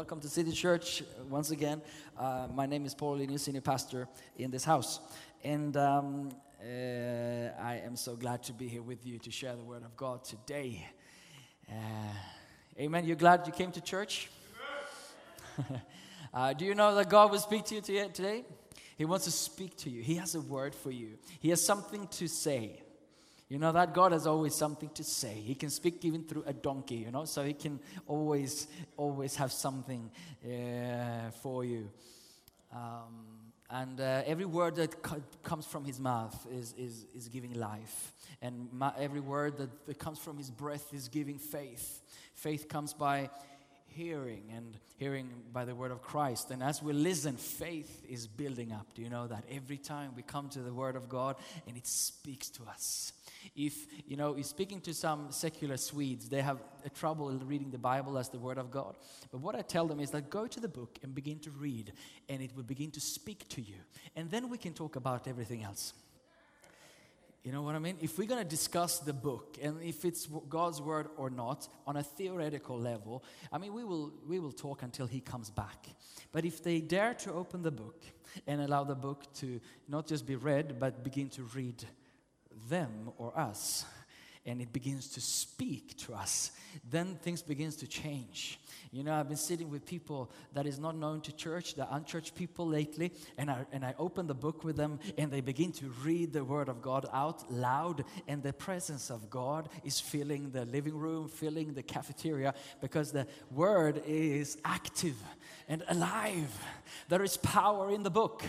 Welcome to City Church uh, once again. Uh, my name is Paul Linus, senior pastor in this house. And um, uh, I am so glad to be here with you to share the word of God today. Uh, amen. You're glad you came to church? uh, do you know that God will speak to you today? He wants to speak to you, He has a word for you, He has something to say. You know that God has always something to say. He can speak even through a donkey, you know, so He can always, always have something uh, for you. Um, and uh, every word that co- comes from His mouth is, is, is giving life. And every word that, that comes from His breath is giving faith. Faith comes by hearing and hearing by the word of Christ. And as we listen, faith is building up. Do you know that? Every time we come to the word of God and it speaks to us. If, you know, you're speaking to some secular Swedes, they have a trouble reading the Bible as the word of God. But what I tell them is that go to the book and begin to read, and it will begin to speak to you. And then we can talk about everything else. You know what I mean? If we're going to discuss the book and if it's God's word or not on a theoretical level, I mean, we will, we will talk until He comes back. But if they dare to open the book and allow the book to not just be read, but begin to read them or us, and it begins to speak to us, then things begins to change. You know, I've been sitting with people that is not known to church, the unchurched people lately, and I, and I open the book with them and they begin to read the word of God out loud, and the presence of God is filling the living room, filling the cafeteria, because the word is active and alive. There is power in the book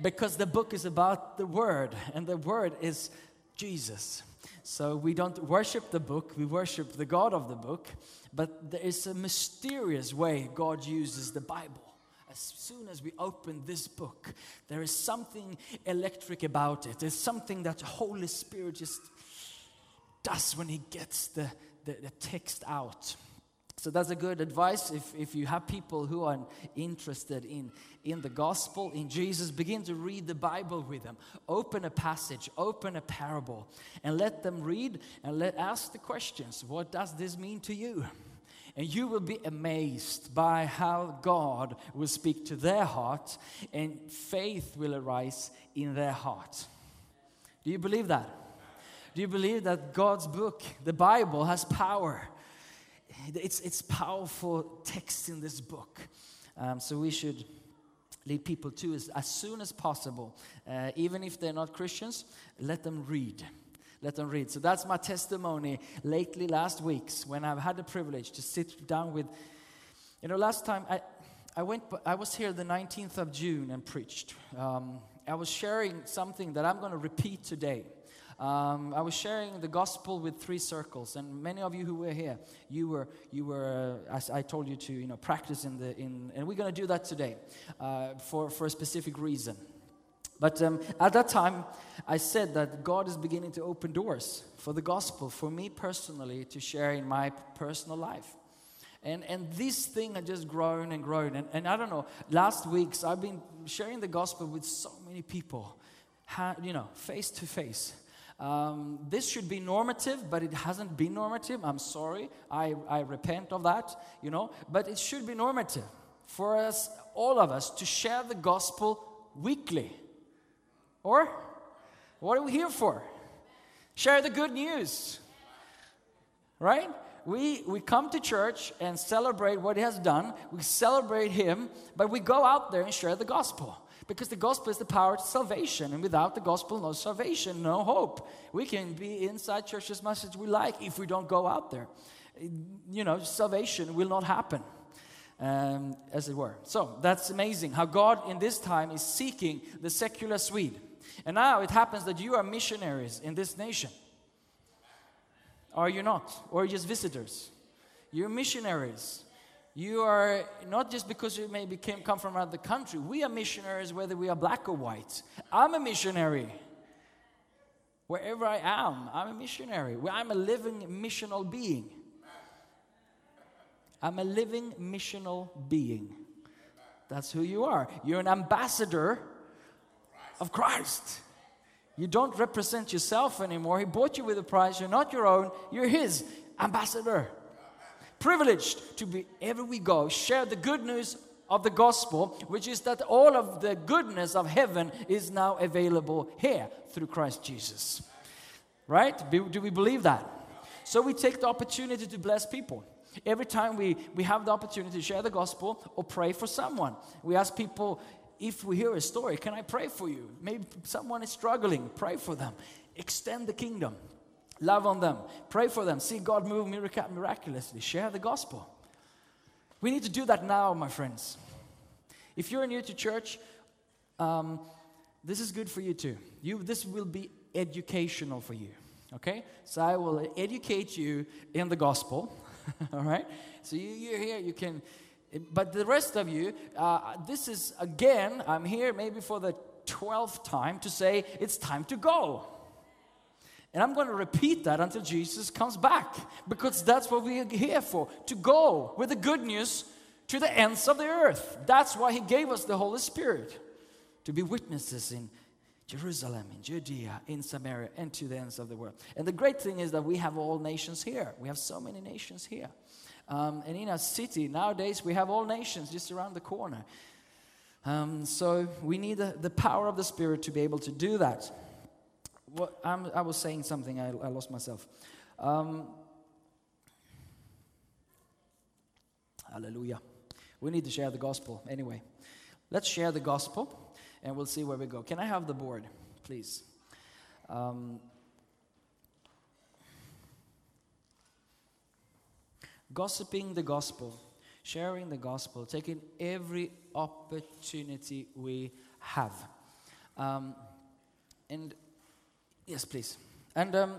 because the book is about the word, and the word is Jesus. So we don't worship the book, we worship the God of the book, but there is a mysterious way God uses the Bible. As soon as we open this book, there is something electric about it. There's something that the Holy Spirit just does when He gets the, the, the text out. So that's a good advice if, if you have people who are interested in, in the gospel, in Jesus, begin to read the Bible with them. Open a passage, open a parable, and let them read and let ask the questions. What does this mean to you? And you will be amazed by how God will speak to their heart and faith will arise in their heart. Do you believe that? Do you believe that God's book, the Bible, has power? It's, it's powerful text in this book. Um, so we should lead people to as, as soon as possible. Uh, even if they're not Christians, let them read. Let them read. So that's my testimony lately, last weeks, when I've had the privilege to sit down with, you know, last time I, I went, I was here the 19th of June and preached. Um, I was sharing something that I'm going to repeat today. Um, I was sharing the gospel with three circles, and many of you who were here, you were, you were, uh, as I told you to, you know, practice in the, in, and we're going to do that today, uh, for for a specific reason. But um, at that time, I said that God is beginning to open doors for the gospel, for me personally, to share in my personal life. And, and this thing had just grown and grown. And, and I don't know, last weeks I've been sharing the gospel with so many people, you know, face to face. Um, this should be normative, but it hasn't been normative. I'm sorry. I, I repent of that, you know. But it should be normative for us, all of us, to share the gospel weekly. Or what are we here for? Share the good news. Right? We, we come to church and celebrate what He has done. We celebrate Him, but we go out there and share the gospel. Because the gospel is the power to salvation. And without the gospel, no salvation, no hope. We can be inside church as much as we like if we don't go out there. You know, salvation will not happen um, as it were. So that's amazing how God in this time is seeking the secular Swede. And now it happens that you are missionaries in this nation. Are you not? Or just visitors? You're missionaries. You are not just because you maybe came, come from another country. We are missionaries whether we are black or white. I'm a missionary. Wherever I am, I'm a missionary. I'm a living missional being. I'm a living missional being. That's who you are. You're an ambassador of Christ. You don't represent yourself anymore. He bought you with a price. You're not your own, you're His ambassador. Privileged to be, ever we go, share the good news of the gospel, which is that all of the goodness of heaven is now available here through Christ Jesus. Right? Do we believe that? So we take the opportunity to bless people. Every time we, we have the opportunity to share the gospel or pray for someone, we ask people, if we hear a story, can I pray for you? Maybe someone is struggling, pray for them. Extend the kingdom, love on them, pray for them, see God move mirac- miraculously, share the gospel. We need to do that now, my friends. If you're new to church, um, this is good for you too. You, this will be educational for you. Okay? So I will educate you in the gospel. All right? So you, you're here, you can. But the rest of you, uh, this is again, I'm here maybe for the 12th time to say it's time to go. And I'm going to repeat that until Jesus comes back because that's what we are here for to go with the good news to the ends of the earth. That's why He gave us the Holy Spirit to be witnesses in Jerusalem, in Judea, in Samaria, and to the ends of the world. And the great thing is that we have all nations here. We have so many nations here. Um, and in our city, nowadays, we have all nations just around the corner. Um, so we need the, the power of the Spirit to be able to do that. What, I'm, I was saying something, I, I lost myself. Um, hallelujah. We need to share the gospel anyway. Let's share the gospel and we'll see where we go. Can I have the board, please? Um, gossiping the gospel, sharing the gospel, taking every opportunity we have. Um, and yes, please. And um,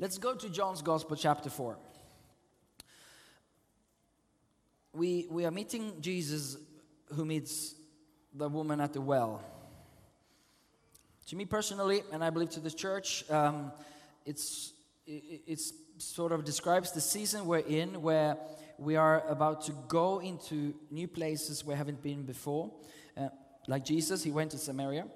let's go to John's Gospel, chapter 4. We, we are meeting Jesus who meets the woman at the well. To me personally, and I believe to the church, um, it's, it, it's sort of describes the season we're in where we are about to go into new places we haven't been before. Uh, like Jesus, he went to Samaria.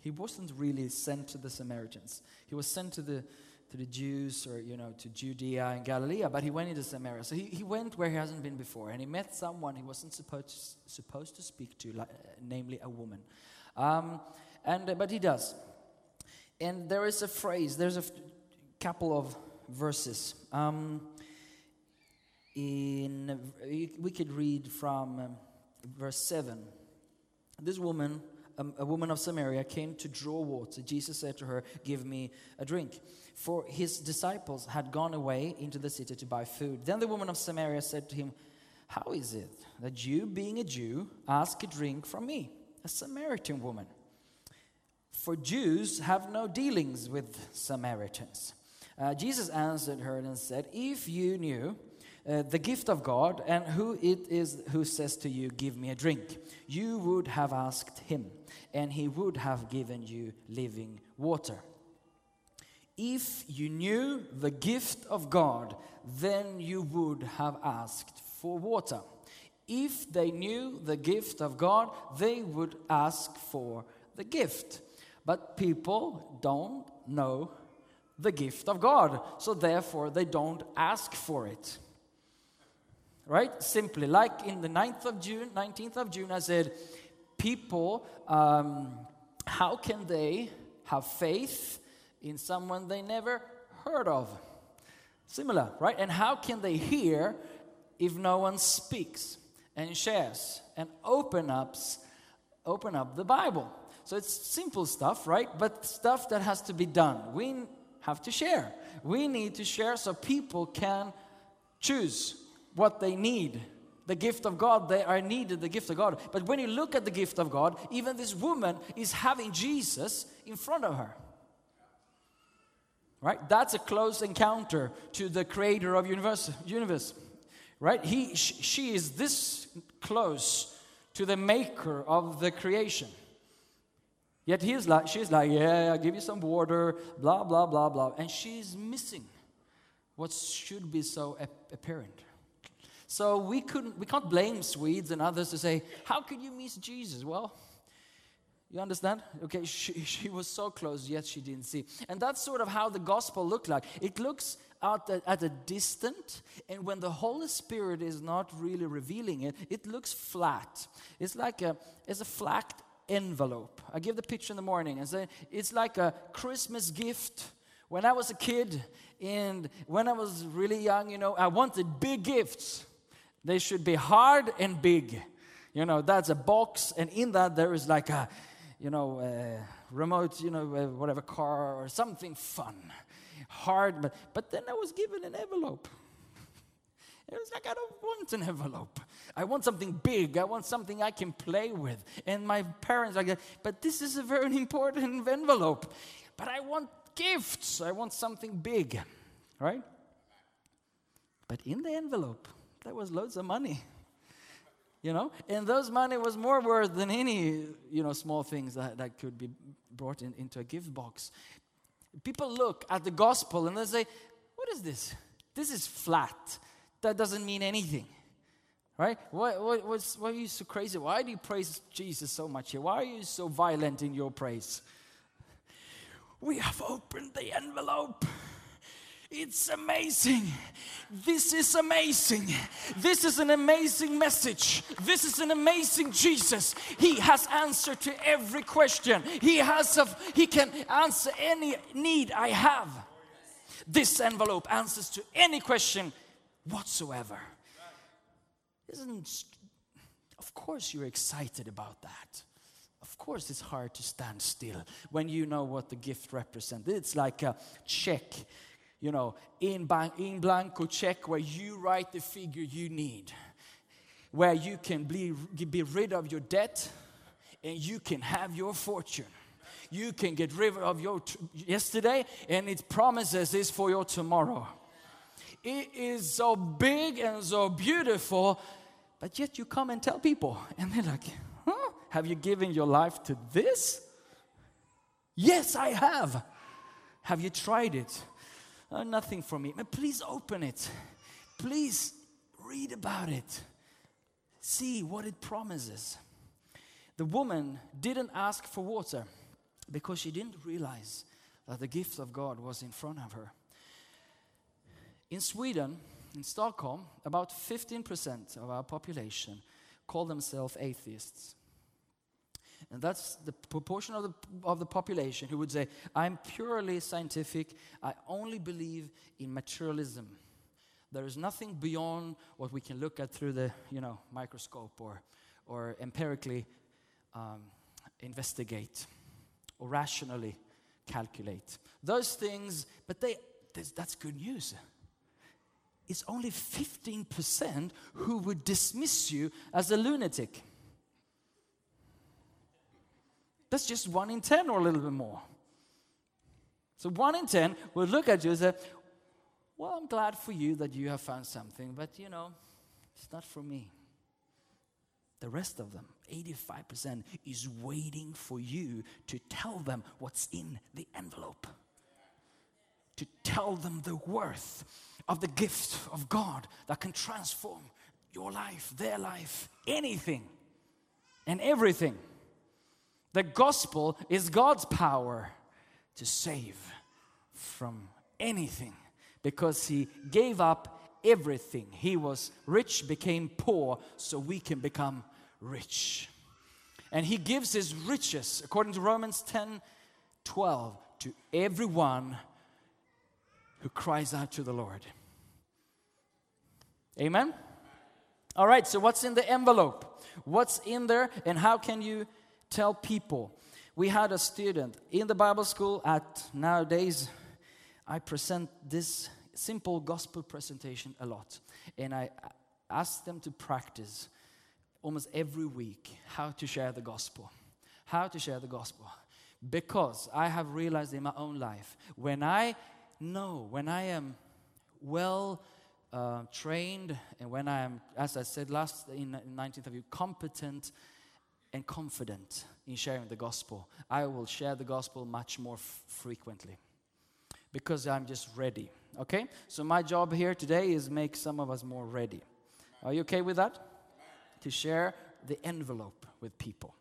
He wasn't really sent to the Samaritans. He was sent to the to the Jews or you know to Judea and Galilee, but he went into Samaria. So he, he went where he hasn't been before, and he met someone he wasn't supposed supposed to speak to, like, uh, namely a woman. Um, and uh, but he does. And there is a phrase. There's a couple of verses. Um, in we could read from um, verse seven. This woman, um, a woman of Samaria, came to draw water. Jesus said to her, "Give me a drink." For his disciples had gone away into the city to buy food. Then the woman of Samaria said to him, How is it that you, being a Jew, ask a drink from me, a Samaritan woman? For Jews have no dealings with Samaritans. Uh, Jesus answered her and said, If you knew uh, the gift of God and who it is who says to you, Give me a drink, you would have asked him, and he would have given you living water. If you knew the gift of God, then you would have asked for water. If they knew the gift of God, they would ask for the gift. But people don't know the gift of God, so therefore they don't ask for it. Right? Simply, like in the 9th of June, 19th of June, I said, people, um, how can they have faith in someone they never heard of? Similar, right? And how can they hear if no one speaks and shares and open ups, open up the Bible? So it's simple stuff, right? But stuff that has to be done. We have to share. We need to share so people can choose what they need the gift of God, they are needed, the gift of God. But when you look at the gift of God, even this woman is having Jesus in front of her. Right? That's a close encounter to the creator of universe. universe. Right? He, sh- she is this close to the maker of the creation. Yet he's like, she's like, yeah, I'll give you some water, blah, blah, blah, blah. And she's missing what should be so ap- apparent. So we couldn't, we can't blame Swedes and others to say, how could you miss Jesus? Well, you understand? Okay, she, she was so close, yet she didn't see. And that's sort of how the gospel looked like. It looks out at, at a distant, and when the Holy Spirit is not really revealing it, it looks flat. It's like a, it's a flat envelope. I give the picture in the morning and say it's like a Christmas gift. When I was a kid and when I was really young, you know, I wanted big gifts. They should be hard and big. You know, that's a box, and in that there is like a, you know, uh, remote, you know, whatever car or something fun, hard. But but then I was given an envelope. It was like I don't want an envelope. I want something big. I want something I can play with. And my parents are like, but this is a very important envelope. But I want gifts. I want something big, right? But in the envelope, there was loads of money you know? And those money was more worth than any you know small things that, that could be brought in, into a gift box. People look at the gospel and they say what is this? This is flat. That doesn't mean anything. Right? Why, why, why are you so crazy? Why do you praise jesus so much here? Why are you so violent in your praise? We have opened the envelope it's amazing. This is amazing. This is an amazing message. This is an amazing Jesus. He has answer to every question. He has a, he can answer any need I have. This envelope answers to any question whatsoever. Isn't of course you're excited about that. Of course it's hard to stand still when you know what the gift represents. It's like a check you know, in, ban- in blanco check where you write the figure you need, where you can be, be rid of your debt and you can have your fortune. You can get rid of your t- yesterday and it promises is for your tomorrow. It is so big and so beautiful, but yet you come and tell people, and they're like, huh? Have you given your life to this? Yes, I have. Have you tried it? "Oh, nothing for me. Please open it. Please read about it. See what it promises. The woman didn't ask for water because she didn't realize that the gift of God was in front of her. In Sweden, in Stockholm, about 15% of our population call themselves atheists. And that's the proportion of the, of the population who would say, I'm purely scientific, I only believe in materialism. There is nothing beyond what we can look at through the you know, microscope or, or empirically um, investigate or rationally calculate. Those things, but they, that's- good news. It's only 15% who would dismiss you as a lunatic. That's just one in 10 or a little bit more. So one in 10 will look at you and say, Well, I'm glad for you that you have found something, but you know, it's not for me. The rest of them, 85%, is waiting for you to tell them what's in the envelope. To tell them the worth of the gift of God that can transform your life, their life, anything and everything. The gospel is God's power to save from anything because He gave up everything. He was rich, became poor, so we can become rich. And He gives His riches, according to Romans 10 12, to everyone who cries out to the Lord. Amen? All right, so what's in the envelope? What's in there, and how can you tell people? We had a student in the Bible school at nowadays, I present this simple gospel presentation a lot. And I, ask them to practice almost every week how to share the gospel. How to share the gospel. Because I have realized in my own life, when I know, when I am well uh, trained, and when I am, as I said last in, in 19th of you, competent and confident in sharing the gospel, I will share the gospel much more f- frequently because I'm just ready. Okay? So my job here today is make some of us more ready. Are you okay with that? To share the envelope with people.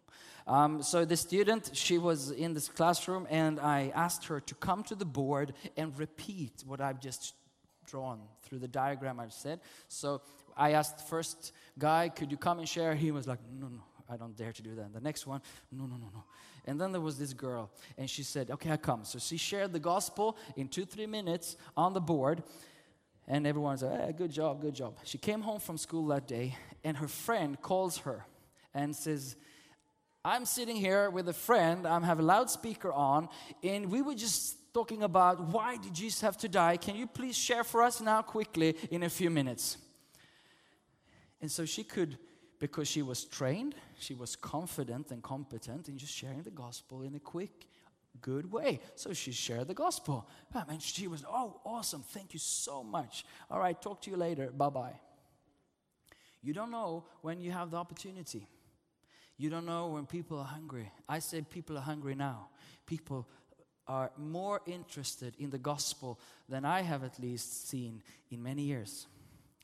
Um, so the student, she was in this classroom, and I asked her to come to the board and repeat what I've just drawn through the diagram I've said. So I asked first guy, could you come and share? He was like, no, no, I don't dare to do that. The next one, no, no, no, no. And then there was this girl, and she said, okay, I come. So she shared the gospel in two, three minutes on the board. And everyone said, hey, good job, good job. She came home from school that day, and her friend calls her and says, I'm sitting here with a friend, I have a loudspeaker on, and we were just talking about why did Jesus have to die? Can you please share for us now quickly in a few minutes? And so she could, because she was trained, she was confident and competent in just sharing the gospel in a quick, good way. So she shared the gospel. And she was, oh, awesome. Thank you so much. All right, talk to you later. Bye bye. You don't know when you have the opportunity. You don't know when people are hungry. I say people are hungry now. People are more interested in the gospel than I have at least seen in many years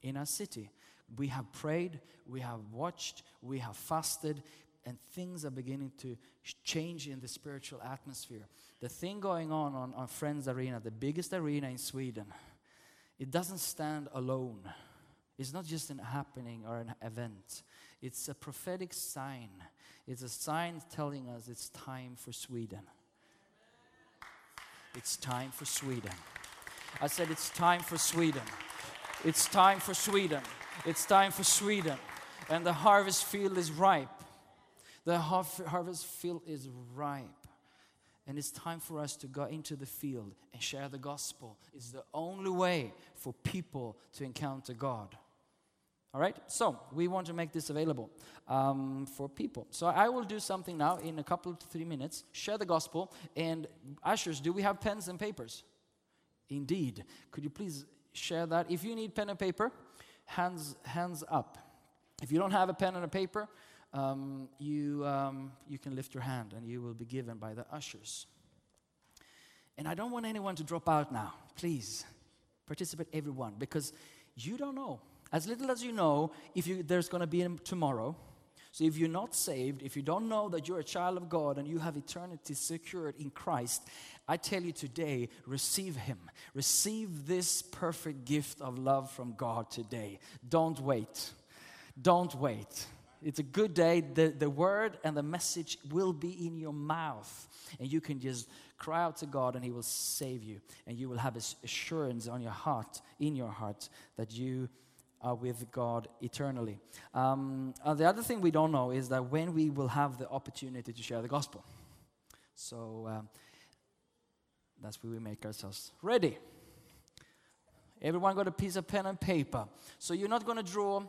in our city. We have prayed, we have watched, we have fasted, and things are beginning to change in the spiritual atmosphere. The thing going on on, on Friends Arena, the biggest arena in Sweden, it doesn't stand alone. It's not just an happening or an event. It's a prophetic sign. It's a sign telling us it's time for Sweden. It's time for Sweden. I said it's time for Sweden. It's time for Sweden. It's time for Sweden. And the harvest field is ripe. The har- harvest field is ripe. And it's time for us to go into the field and share the gospel. It's the only way for people to encounter God. All right? So, we want to make this available um, for people. So, I will do something now in a couple to three minutes, share the gospel. And, ushers, do we have pens and papers? Indeed. Could you please share that? If you need pen and paper, hands, hands up. If you don't have a pen and a paper, um, you, um, you can lift your hand and you will be given by the ushers. And I don't want anyone to drop out now. Please participate, everyone, because you don't know. As little as you know, if you, there's going to be a tomorrow. So if you're not saved, if you don't know that you're a child of God and you have eternity secured in Christ, I tell you today, receive Him. Receive this perfect gift of love from God today. Don't wait. Don't wait. It's a good day. The, the word and the message will be in your mouth. And you can just cry out to God and He will save you. And you will have this assurance on your heart, in your heart, that you are with God eternally. Um, uh, the other thing we don't know is that when we will have the opportunity to share the gospel. So um, that's where we make ourselves ready. Everyone got a piece of pen and paper. So you're not going to draw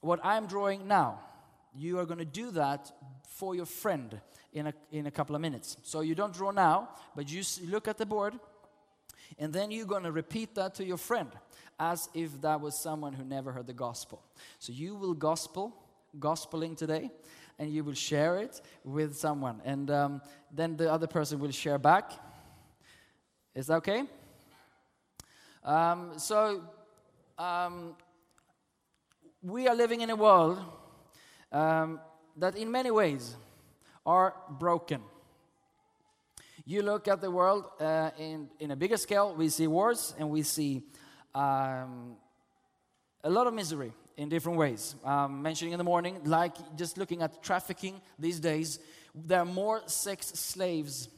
what I'm drawing now. You are going to do that for your friend in a, in a couple of minutes. So you don't draw now, but you look at the board, and then you're going to repeat that to your friend as if that was someone who never heard the gospel. So you will gospel, gospeling today, and you will share it with someone. And um, then the other person will share back. Is that okay? Um, so um, we are living in a world um, that, in many ways, are broken. You look at the world uh, in, in a bigger scale, we see wars and we see um, a lot of misery in different ways. Um, mentioning in the morning, like just looking at trafficking these days, there are more sex slaves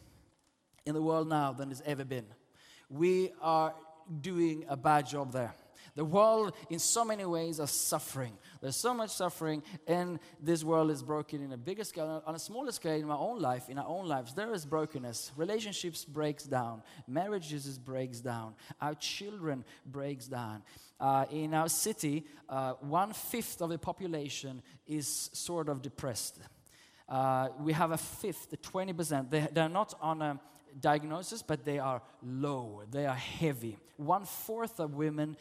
in the world now than it's ever been. We are doing a bad job there. The world, in so many ways, are suffering. There's so much suffering, and this world is broken in a bigger scale. On a smaller scale, in my own life, in our own lives, there is brokenness. Relationships breaks down. Marriages breaks down. Our children breaks down. Uh, in our city, uh, one fifth of the population is sort of depressed. Uh, we have a fifth, 20%. They, they're not on a diagnosis, but they are low. They are heavy. One fourth of women,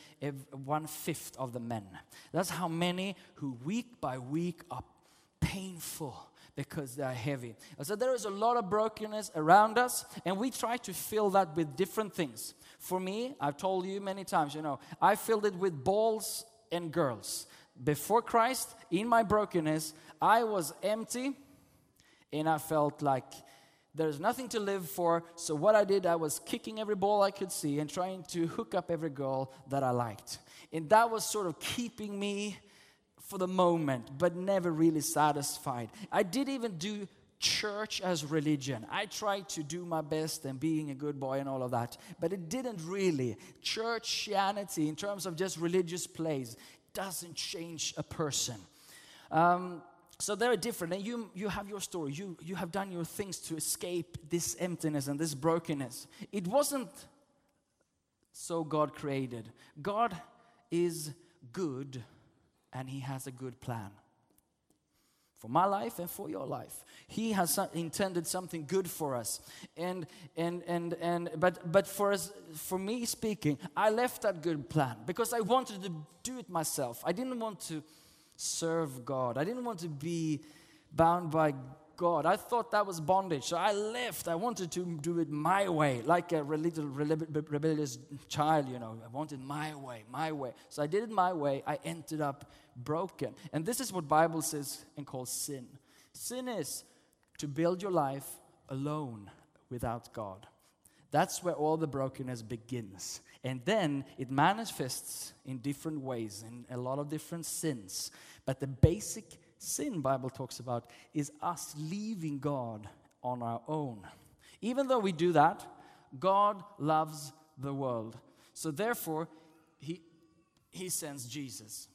one fifth of the men. That's how many who week by week are painful because they are heavy. So there is a lot of brokenness around us, and we try to fill that with different things. For me, I've told you many times, you know, I filled it with balls and girls. Before Christ, in my brokenness, I was empty and I felt like there's nothing to live for. So, what I did, I was kicking every ball I could see and trying to hook up every girl that I liked. And that was sort of keeping me for the moment, but never really satisfied. I did even do church as religion. I tried to do my best and being a good boy and all of that, but it didn't really. Churchianity, in terms of just religious plays, doesn't change a person. Um, so they're different, and you, you have your story. You, you have done your things to escape this emptiness and this brokenness. It wasn't so God created. God is good, and He has a good plan for my life and for your life. He has intended something good for us. And and and and but but for us for me speaking, I left that good plan because I wanted to do it myself. I didn't want to serve God. I didn't want to be bound by God. I thought that was bondage. So I left. I wanted to do it my way, like a little rebellious child, you know. I wanted my way, my way. So I did it my way. I ended up broken. And this is what Bible says and calls sin. Sin is to build your life alone without God. That's where all the brokenness begins. And then it manifests in different ways, in a lot of different sins. But the basic sin Bible talks about is us leaving God on our own. Even though we do that, God loves the world. So therefore, he, he sends Jesus.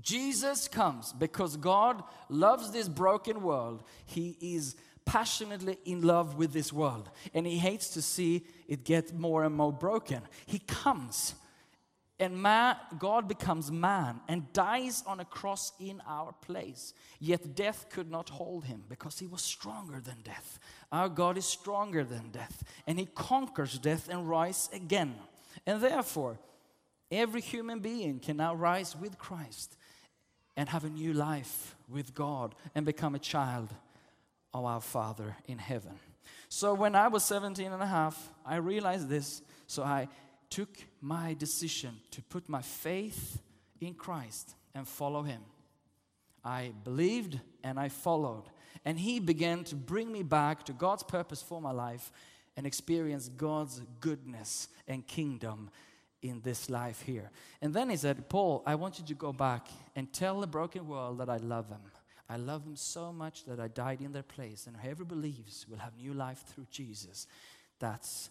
Jesus comes because God loves this broken world. He is passionately in love with this world and he hates to see it get more and more broken. He comes and man, God becomes man and dies on a cross in our place. Yet death could not hold him because he was stronger than death. Our God is stronger than death and he conquers death and rise again. And therefore, every human being can now rise with Christ and have a new life with God and become a child our Father in heaven. So when I was 17 and a half, I realized this. So I took my decision to put my faith in Christ and follow Him. I believed and I followed. And He began to bring me back to God's purpose for my life and experience God's goodness and kingdom in this life here. And then He said, Paul, I want you to go back and tell the broken world that I love them. I love them so much that I died in their place, and whoever believes will have new life through Jesus. That's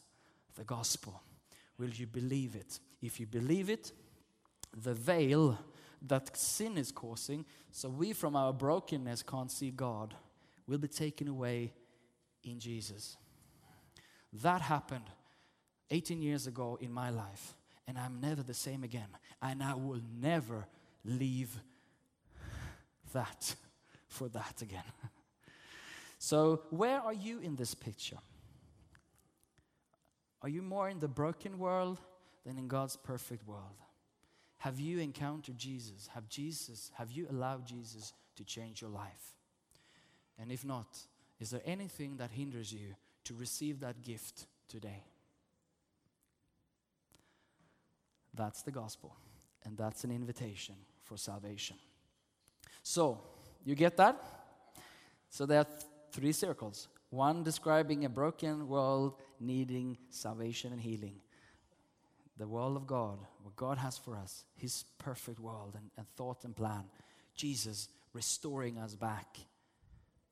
the gospel. Will you believe it? If you believe it, the veil that sin is causing, so we from our brokenness can't see God, will be taken away in Jesus. That happened 18 years ago in my life, and I'm never the same again. And I will never leave that for that again. so, where are you in this picture? Are you more in the broken world than in God's perfect world? Have you encountered Jesus? Have Jesus, have you allowed Jesus to change your life? And if not, is there anything that hinders you to receive that gift today? That's the gospel, and that's an invitation for salvation. So, you get that? So, there are th- three circles one describing a broken world needing salvation and healing. The world of God, what God has for us, His perfect world and, and thought and plan. Jesus restoring us back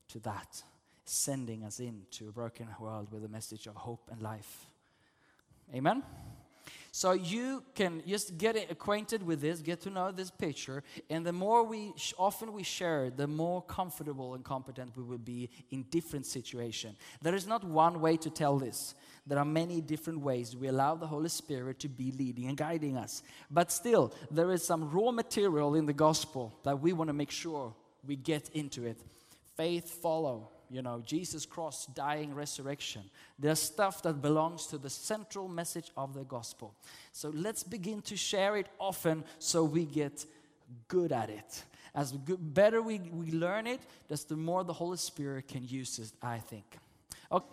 to that, sending us into a broken world with a message of hope and life. Amen? So you can just get acquainted with this, get to know this picture, and the more we often we share, it, the more comfortable and competent we will be in different situations. There is not one way to tell this. There are many different ways we allow the Holy Spirit to be leading and guiding us. But still, there is some raw material in the gospel that we want to make sure we get into it. Faith follow, you know, Jesus cross, dying, resurrection. There's stuff that belongs to the central message of the gospel. So let's begin to share it often so we get good at it. As better we, we learn it, that's the more the Holy Spirit can use it, I think. Okay.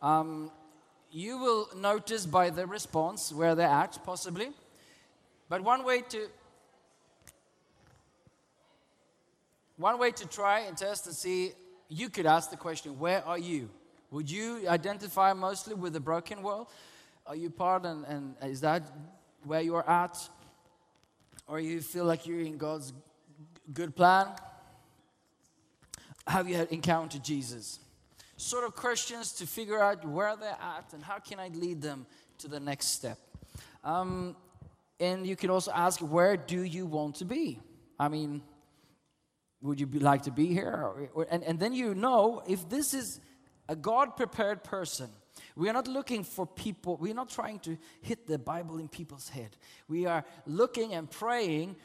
Um, you will notice by the response where they're at, possibly. But one way to one way to try and test and see, you could ask the question, where are you? Would you identify mostly with the broken world? Are you part and, and is that where you are at? Or you feel like you're in God's good plan? Have you encountered Jesus? Sort of questions to figure out where they're at and how can I lead them to the next step. Um, and you can also ask, where do you want to be? I mean, would you be, like to be here? And, and then you know if this is a God prepared person. We are not looking for people, we're not trying to hit the Bible in people's head. We are looking and praying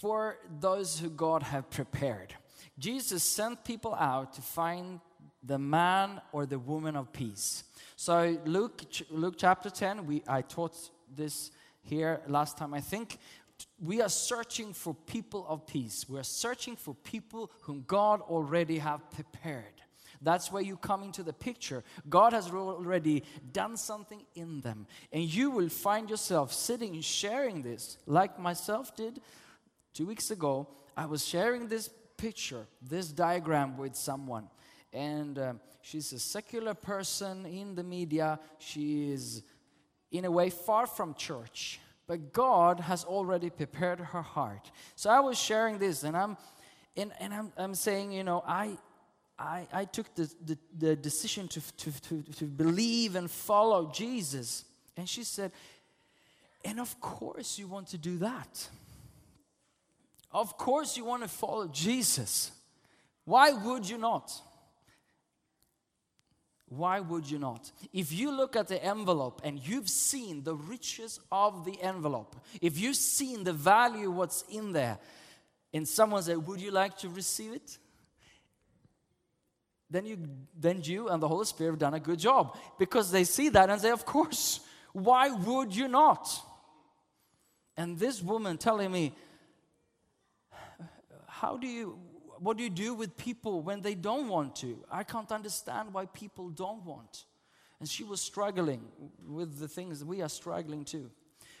for those who God have prepared. Jesus sent people out to find the man or the woman of peace. So Luke, Luke chapter 10, we, I taught this here last time, I think. We are searching for people of peace. We are searching for people whom God already have prepared. That's where you come into the picture. God has already done something in them. And you will find yourself sitting and sharing this, like myself did two weeks ago. I was sharing this picture, this diagram with someone. And um, she's a secular person in the media. She is, in a way, far from church. But God has already prepared her heart. So I was sharing this, and I'm, and, and I'm, I'm saying, you know, I, I, I took the, the, the decision to, to, to, to believe and follow Jesus. And she said, and of course you want to do that. Of course you want to follow Jesus. Why would you not? Why would you not? If you look at the envelope and you've seen the riches of the envelope, if you've seen the value what's in there, and someone said, Would you like to receive it? Then you, then you and the Holy Spirit have done a good job because they see that and say, Of course, why would you not? And this woman telling me, How do you, what do you do with people when they don't want to? I can't understand why people don't want. And she was struggling with the things we are struggling too.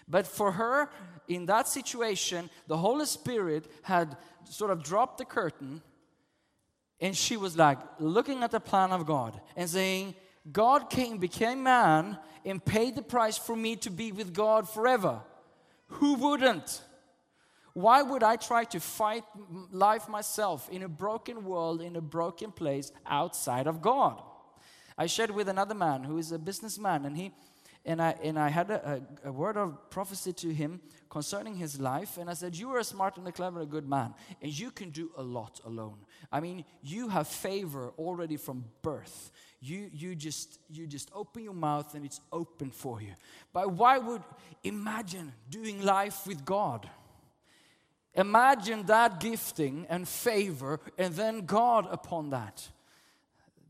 But for her, in that situation, the Holy Spirit had sort of dropped the curtain and she was like looking at the plan of God and saying, God came, became man, and paid the price for me to be with God forever. Who wouldn't? Why would I try to fight life myself in a broken world, in a broken place outside of God? I shared with another man who is a businessman, and he and I and I had a, a, word of prophecy to him concerning his life, and I said, "You are a smart and a clever, a good man, and you can do a lot alone. I mean, you have favor already from birth. You you just you just open your mouth, and it's open for you. But why would imagine doing life with God?" Imagine that gifting and favor, and then God upon that.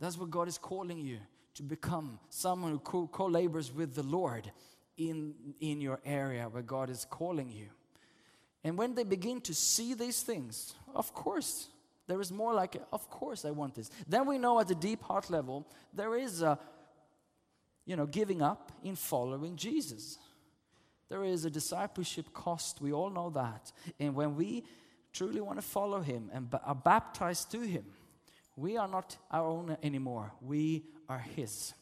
That's what God is calling you to become someone who co- co-labors with the Lord in, in your area where God is calling you. And when they begin to see these things, of course, there is more like, of course, I want this. Then we know at the deep heart level, there is a, you know, giving up in following Jesus. There is a discipleship cost. We all know that. And when we truly want to follow Him and are baptized to Him, we are not our own anymore. We are His.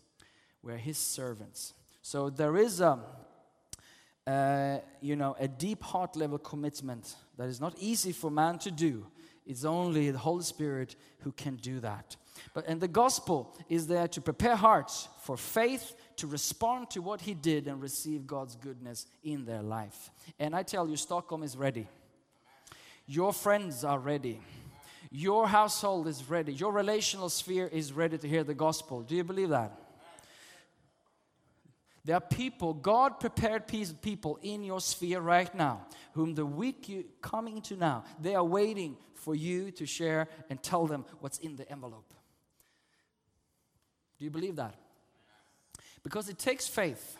We're His servants. So there is a, uh, you know, a deep heart level commitment that is not easy for man to do It's only the Holy Spirit who can do that. But and the gospel is there to prepare hearts for faith to respond to what he did and receive God's goodness in their life. And I tell you Stockholm is ready. Your friends are ready. Your household is ready. Your relational sphere is ready to hear the gospel. Do you believe that? There are people, God prepared people in your sphere right now, whom the week you coming to now, they are waiting for you to share and tell them what's in the envelope. Do you believe that? Because it takes faith.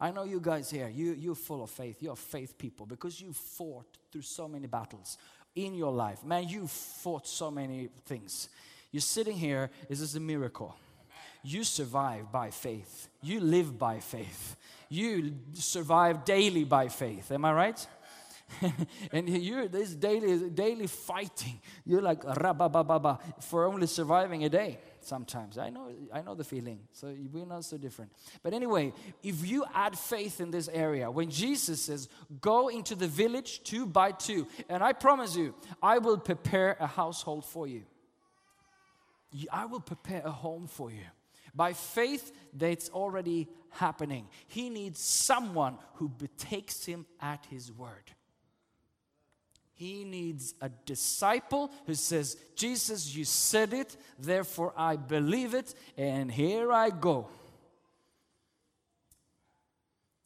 I know you guys here, you, you're full of faith. You're faith people because you fought through so many battles in your life. Man, you fought so many things. You're sitting here, this is a miracle. You survive by faith. You live by faith. You survive daily by faith. Am I right? and you're this daily daily fighting. You're like rabababa for only surviving a day. Sometimes I know I know the feeling. So we're not so different. But anyway, if you add faith in this area, when Jesus says, "Go into the village two by two," and I promise you, I will prepare a household for. You- I will prepare a home for you. By faith, that's already happening. He needs someone who betakes him at his word. He needs a disciple who says, Jesus, you said it, therefore I believe it, and here I go.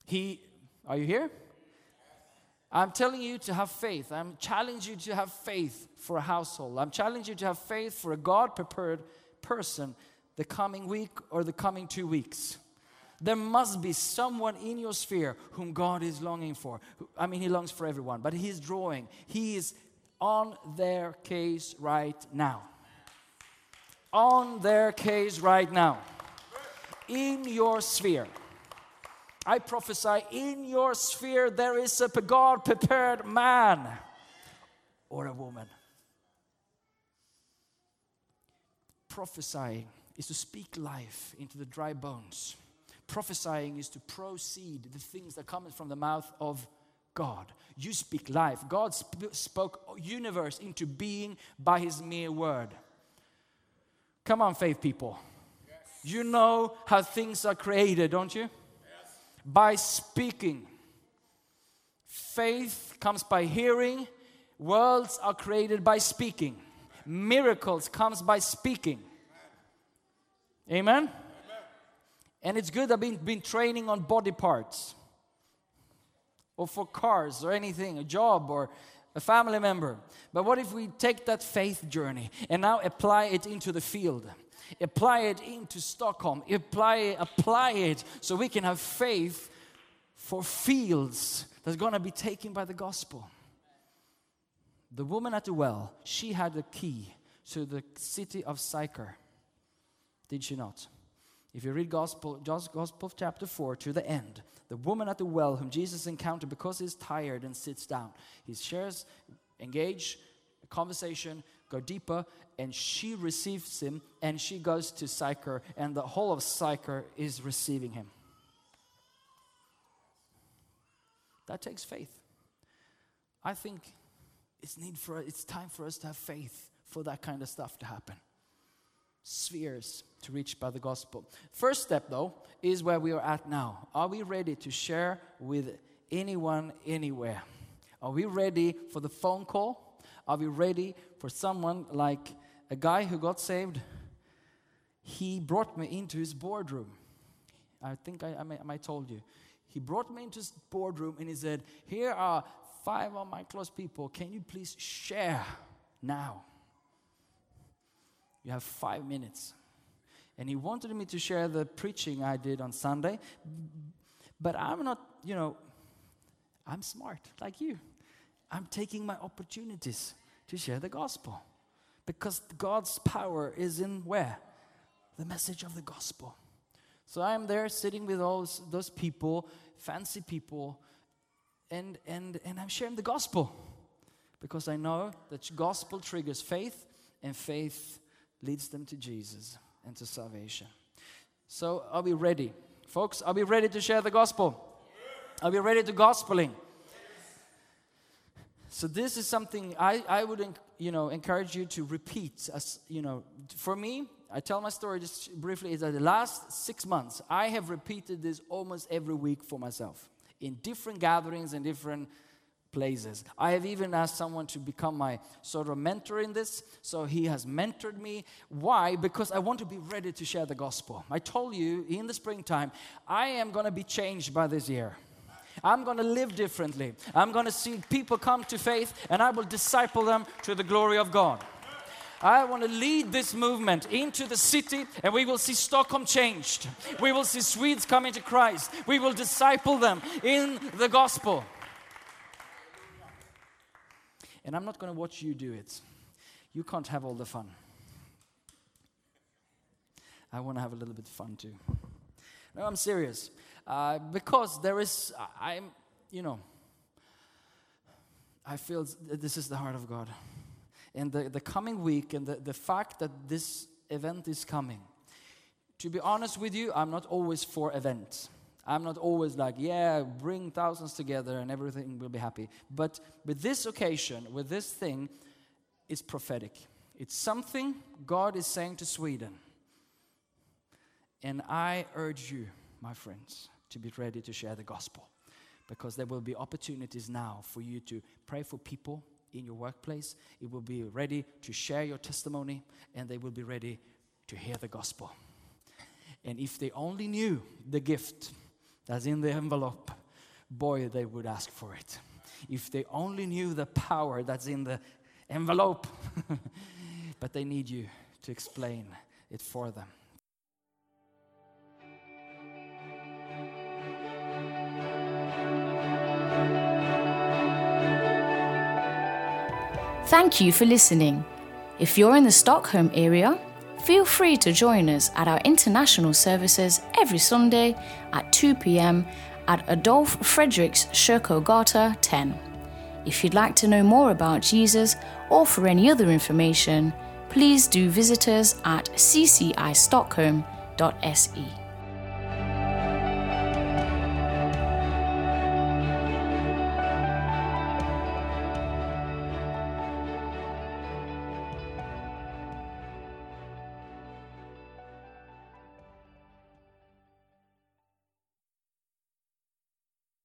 He, are you here? I'm telling you to have faith. I'm challenging you to have faith for a household. I'm challenging you to have faith for a God prepared person the coming week or the coming two weeks. There must be someone in your sphere whom God is longing for. I mean, He longs for everyone, but He's drawing. He is on their case right now. On their case right now. In your sphere. I prophesy in your sphere there is a God prepared man or a woman. Prophesying is to speak life into the dry bones. Prophesying is to proceed the things that come from the mouth of God. You speak life. God sp- spoke universe into being by his mere word. Come on, faith people. You know how things are created, don't you? By speaking. Faith comes by hearing. Worlds are created by speaking. Miracles comes by speaking. Amen. And it's good I've been, been training on body parts or for cars or anything, a job or a family member. But what if we take that faith journey and now apply it into the field? Apply it into Stockholm. Apply, apply it so we can have faith for fields that's going to be taken by the gospel. The woman at the well, she had the key to the city of Sychar. Did she not? If you read Gospel, Gospel chapter 4 to the end, the woman at the well whom Jesus encountered because he's tired and sits down, he shares, engage, conversation, go deeper, and she receives him and she goes to Sychar, and the whole of Sychar is receiving him. That takes faith. I think it's need for it's time for us to have faith for that kind of stuff to happen spheres to reach by the gospel. First step, though, is where we are at now. Are we ready to share with anyone, anywhere? Are we ready for the phone call? Are we ready for someone like a guy who got saved? He brought me into his boardroom. I think I, I, may, I might told you. He brought me into his boardroom and he said, Here are five of my close people. Can you please share now? You have five minutes. And he wanted me to share the preaching I did on Sunday. But I'm not, you know, I'm smart like you. I'm taking my opportunities to share the gospel. Because God's power is in where? The message of the gospel. So I'm there sitting with all those, those people, fancy people, and, and, and I'm sharing the gospel. Because I know that gospel triggers faith, and faith leads them to Jesus and to salvation. So, are we ready? Folks, are we ready to share the gospel? Are we ready to gospeling? So, this is something I, I would you know, encourage you to repeat. As you know, for me, I tell my story just briefly. Is that the last six months, I have repeated this almost every week for myself in different gatherings and different places. I have even asked someone to become my sort of mentor in this. So he has mentored me. Why? Because I want to be ready to share the gospel. I told you in the springtime, I am going to be changed by this year. I'm going to live differently. I'm going to see people come to faith and I will disciple them to the glory of God. I want to lead this movement into the city and we will see Stockholm changed. We will see Swedes coming to Christ. We will disciple them in the gospel. And I'm not going to watch you do it. You can't have all the fun. I want to have a little bit of fun too. No, I'm serious. Uh, because there is, I'm, you know, I feel this is the heart of God. And the, the coming week and the, the fact that this event is coming, to be honest with you, I'm not always for events. I'm not always like, yeah, bring thousands together and everything will be happy. But with this occasion, with this thing, it's prophetic. It's something God is saying to Sweden. And I urge you, my friends, to be ready to share the gospel because there will be opportunities now for you to pray for people in your workplace. It will be ready to share your testimony and they will be ready to hear the gospel. And if they only knew the gift that's in the envelope, boy, they would ask for it. If they only knew the power that's in the envelope, but they need you to explain it for them. Thank you for listening. If you're in the Stockholm area, feel free to join us at our international services every Sunday at 2 pm at Adolf Fredriks Kyrkogata 10. If you'd like to know more about Jesus or for any other information, please do visit us at ccistockholm.se.